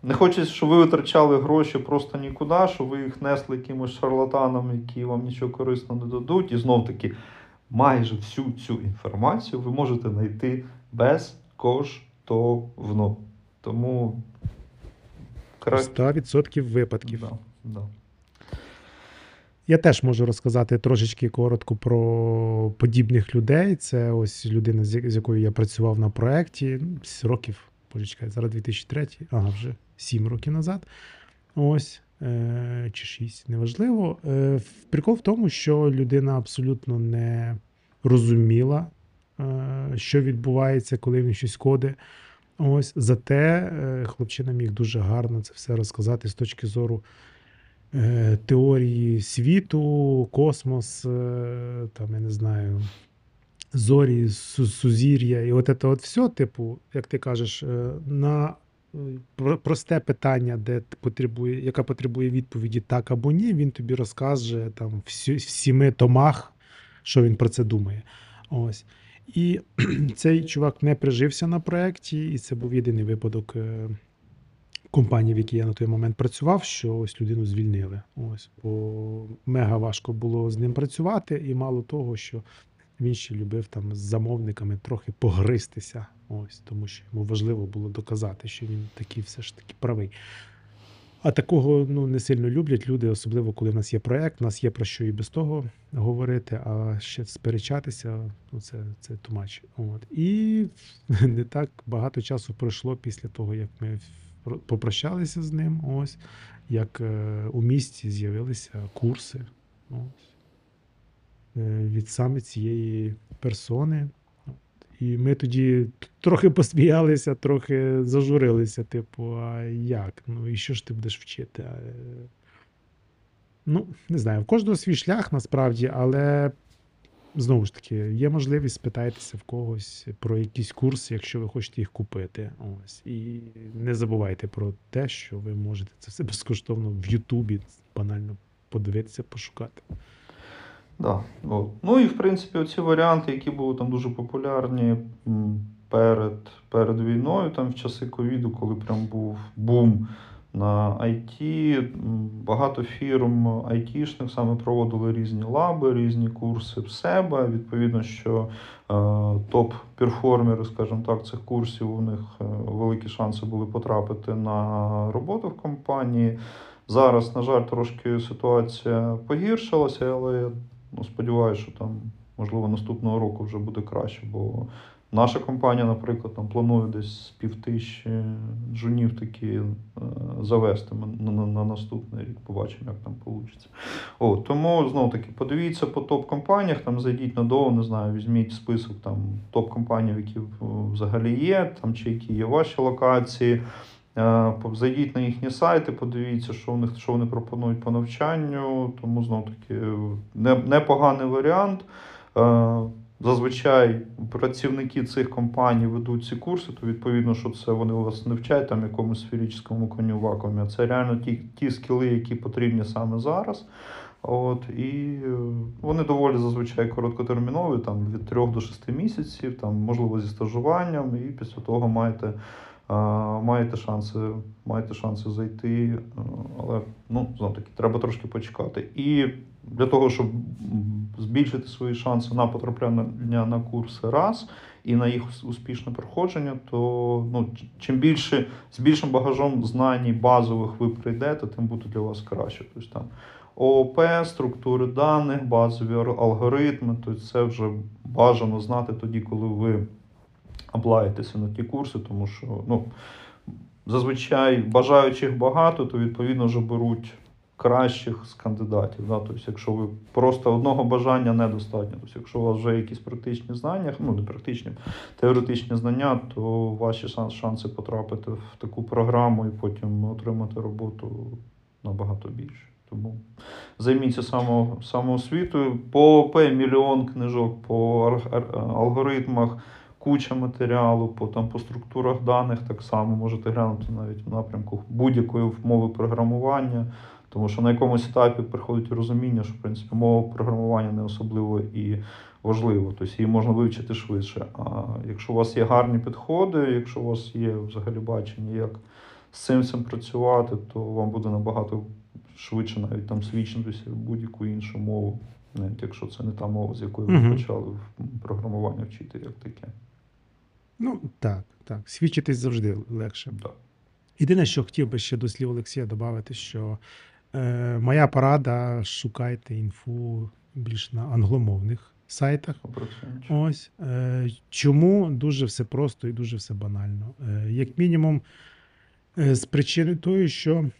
не хочеться, щоб ви витрачали гроші просто нікуди, щоб ви їх несли якимось шарлатанам, які вам нічого корисного не дадуть. І знов таки, майже всю цю інформацію ви можете знайти безкоштовно. Тому краще. 100% випадків. Да, да. Я теж можу розказати трошечки коротко про подібних людей. Це ось людина, з якою я працював на проєкті ну, з років, боже, чекай, зараз 2003, ага, вже 7 років назад. Ось. Е, чи 6, неважливо. Е, прикол в тому, що людина абсолютно не розуміла, що відбувається, коли він щось коди. Ось зате е, хлопчина міг дуже гарно це все розказати з точки зору е, теорії світу, космос, е, там, я не знаю, зорі, сузір'я. І от це от все, типу, як ти кажеш, е, на е, просте питання, де потребує, яка потребує відповіді так або ні, він тобі розкаже там в сіми томах, що він про це думає. Ось. І цей чувак не прижився на проєкті, і це був єдиний випадок е, компанії, в якій я на той момент працював, що ось людину звільнили. Ось, бо мега важко було з ним працювати, і мало того, що він ще любив там з замовниками трохи погристися. Ось, тому що йому важливо було доказати, що він такий все ж таки правий. А такого ну, не сильно люблять люди, особливо коли в нас є проект, в нас є про що і без того говорити, а ще сперечатися, ну це, це much. От. І не так багато часу пройшло після того, як ми попрощалися з ним. Ось як е, у місті з'явилися курси ось, е, від саме цієї персони. І ми тоді трохи посміялися, трохи зажурилися, типу, а як? Ну і що ж ти будеш вчити? Е, Ну, не знаю, в кожного свій шлях насправді, але знову ж таки, є можливість спитайтеся в когось про якісь курси, якщо ви хочете їх купити. Ось. І не забувайте про те, що ви можете це все безкоштовно в Ютубі банально подивитися, пошукати. Да, от. Ну і в принципі, оці варіанти, які були там дуже популярні перед, перед війною, там в часи ковіду, коли прям був бум на IT. Багато фірм айтішних саме проводили різні лаби, різні курси в себе. Відповідно, що е, топ-перформери, скажімо так, цих курсів у них е, великі шанси були потрапити на роботу в компанії. Зараз, на жаль, трошки ситуація погіршилася, але ну, сподіваюся, що там, можливо, наступного року вже буде краще, бо наша компанія, наприклад, там планує десь з півтисячі джунів такі е, завести на, на, на наступний рік. Побачимо, як там вийде. О, тому знову таки подивіться по топ-компаніях, там зайдіть надовго, не знаю, візьміть список там топ-компаній, які взагалі є, там чи які є ваші локації. Е, Зайдіть на їхні сайти, подивіться, що в них що вони пропонують по навчанню. Тому знову таки не, непоганий варіант. Е, Зазвичай працівники цих компаній ведуть ці курси, то відповідно, що це вони у вас не вчать там якомусь сферичному коню вакуумі. Це реально ті, ті скіли, які потрібні саме зараз. От, і е, вони доволі зазвичай короткотермінові, там від 3 до 6 місяців, там, можливо, зі стажуванням, і після того маєте, е, маєте, шанси, маєте шанси зайти. е, Але ну, знов таки, треба трошки почекати. І для того, щоб збільшити свої шанси на потрапляння на курси раз і на їх успішне проходження, то ну, чим більше з більшим багажом знань базових ви прийдете, тим буде для вас краще. Тобто там ООП, структури даних, базові алгоритми, тобто це вже бажано знати тоді, коли ви аплаєтеся на ті курси, тому що ну, зазвичай бажаючих багато, то відповідно вже беруть кращих з кандидатів. Да? Тобто, якщо ви просто одного бажання недостатньо. Тобто, якщо у вас вже якісь практичні знання, ну не практичні, теоретичні знання, то ваші шанси потрапити в таку програму і потім отримати роботу набагато більше. Тому займіться само, самоосвітою. По ОП мільйон книжок, по алгоритмах, куча матеріалу, по, там, по структурах даних так само можете глянути навіть в напрямку будь-якої мови програмування. Тому що на якомусь етапі приходить розуміння, що в принципі мова програмування не особливо і важливо, тобто її можна вивчити швидше. А якщо у вас є гарні підходи, якщо у вас є взагалі бачення, як з цим всім працювати, то вам буде набагато швидше навіть там свідчитися в будь-яку іншу мову, навіть якщо це не та мова, з якої ви почали програмування вчити, як таке. Ну, так, так. Свідчитись завжди легше. Да. Єдине, що хотів би ще до слів Олексія додати, що е, моя порада шукайте інфу більш на англомовних сайтах. 100%. Ось е, чому дуже все просто і дуже все банально. Е, як мінімум, е, з причини тої, що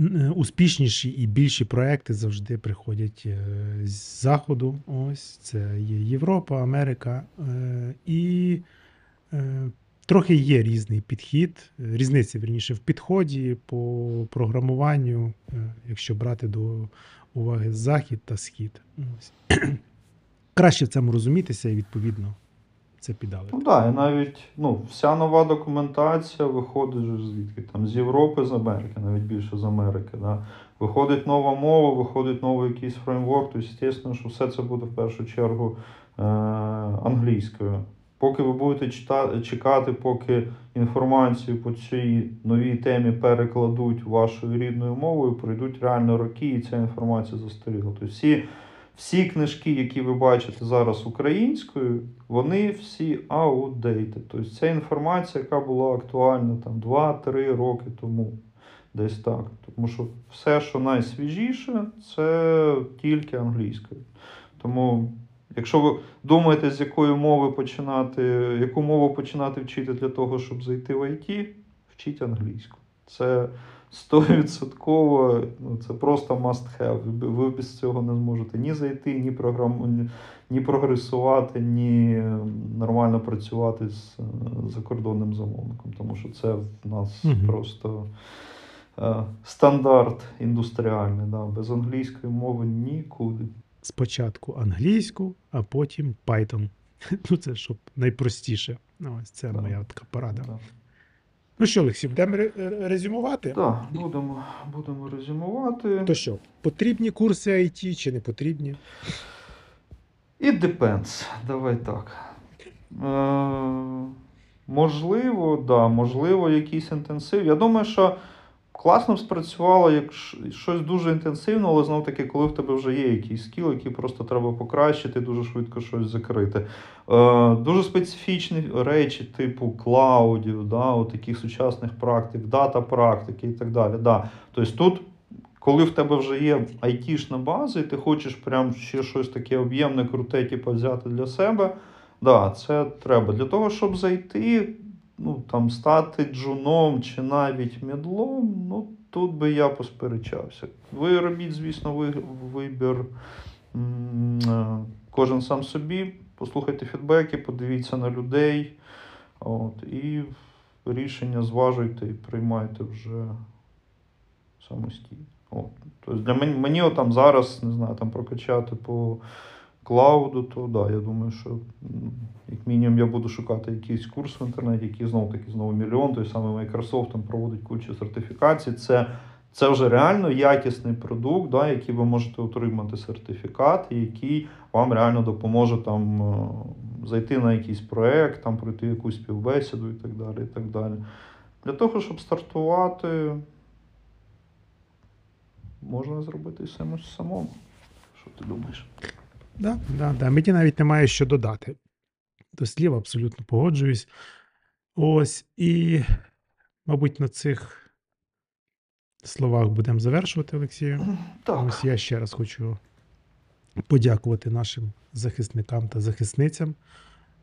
е, успішніші і більші проекти завжди приходять е, з заходу. Ось це є Європа, Америка. Е, і трохи є різний підхід, е, різниця вірніше в підході по програмуванню, е, якщо брати до уваги захід та схід. Краще в цьому розумітися і відповідно це піддали. Ну так, і навіть ну, вся нова документація виходить звідки? Там з Європи, з Америки, навіть більше з Америки. Да? Виходить нова мова, виходить новий якийсь фреймворк, то звісно, що все це буде в першу чергу е- англійською. Поки ви будете чекати, поки інформацію по цій новій темі перекладуть вашою рідною мовою, пройдуть реально роки, і ця інформація застаріла. Тобто всі всі книжки, які ви бачите зараз українською, вони всі outdated. Тобто це інформація, яка була актуальна там 2-3 роки тому. Десь так. Тому що все, що найсвіжіше, це тільки англійською. Тому, якщо ви думаєте, з якої мови починати, яку мову починати вчити для того, щоб зайти в IT, вчіть англійську. Це 100% ну, це просто must have. Ви, без цього не зможете ні зайти, ні, програму, ні, прогресувати, ні е, нормально працювати з е, закордонним замовником. Тому що це в нас Мгм. просто е, стандарт індустріальний. Да. Без англійської мови нікуди. Спочатку англійську, а потім Python. Ну, це щоб найпростіше. Ну, ось це Да. моя така порада. Да. Ну що, Олексій, будемо ре- резюмувати? Так, будемо, будемо резюмувати. То що, потрібні курси IT чи не потрібні? It depends. Давай так. Е, можливо, да, можливо, якийсь інтенсив. Я думаю, що класно спрацювало, як щось дуже інтенсивно, але знов таки, коли в тебе вже є якийсь скіл, який просто треба покращити, дуже швидко щось закрити. Е, дуже специфічні речі, типу клаудів, да, таких сучасних практик, дата практики і так далі. Да. Тобто тут, коли в тебе вже є айтішна база, і ти хочеш прям ще щось таке об'ємне, круте, типу, взяти для себе, да, це треба. Для того, щоб зайти, ну, там, стати джуном чи навіть медлом, ну, тут би я посперечався. Ви робіть, звісно, ви- вибір. е, Кожен сам собі, послухайте фідбеки, подивіться на людей. От, і рішення зважуйте і приймайте вже самостійно. От. Тобто для мені, мені отам зараз, не знаю, там прокачати по клауду, то да, я думаю, що як мінімум я буду шукати якийсь курс в інтернеті, який знову таки знову мільйон, той самий Microsoft там проводить кучу сертифікацій. Це, це вже реально якісний продукт, да, який ви можете отримати сертифікат, який вам реально допоможе там е, зайти на якийсь проект, там пройти якусь співбесіду і так далі. І так далі. Для того, щоб стартувати, можна зробити самому самому. Що ти думаєш? Да, да, да. Мені навіть немає що додати. До слів абсолютно погоджуюсь. Ось і, мабуть, на цих словах будемо завершувати, Олексію. Так. Ось я ще раз хочу подякувати нашим захисникам та захисницям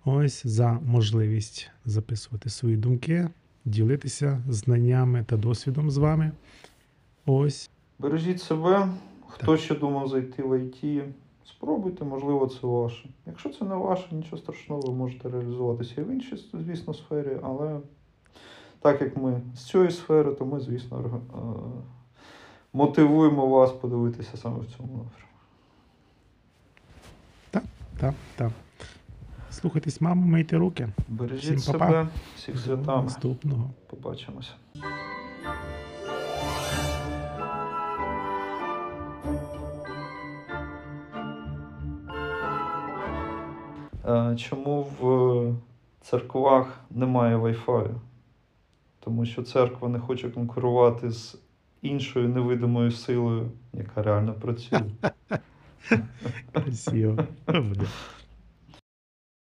ось за можливість записувати свої думки, ділитися знаннями та досвідом з вами. Ось. Бережіть себе. Хто ще думав зайти в ІТ, спробуйте, можливо, це ваше. Якщо це не ваше, нічого страшного, ви можете реалізуватися і в іншій, звісно, сфері, але так як ми з цієї сфери, то ми, звісно, е, мотивуємо вас подивитися саме в цьому напрямку. Так, так. так. Слухайтесь, маму, мийте руки. Бережіть Всім па-па. себе, всіх святами. наступного. Побачимося. Чому в церквах немає Wi-Fi? Тому що церква не хоче конкурувати з іншою невидимою силою, яка реально працює. Красиво.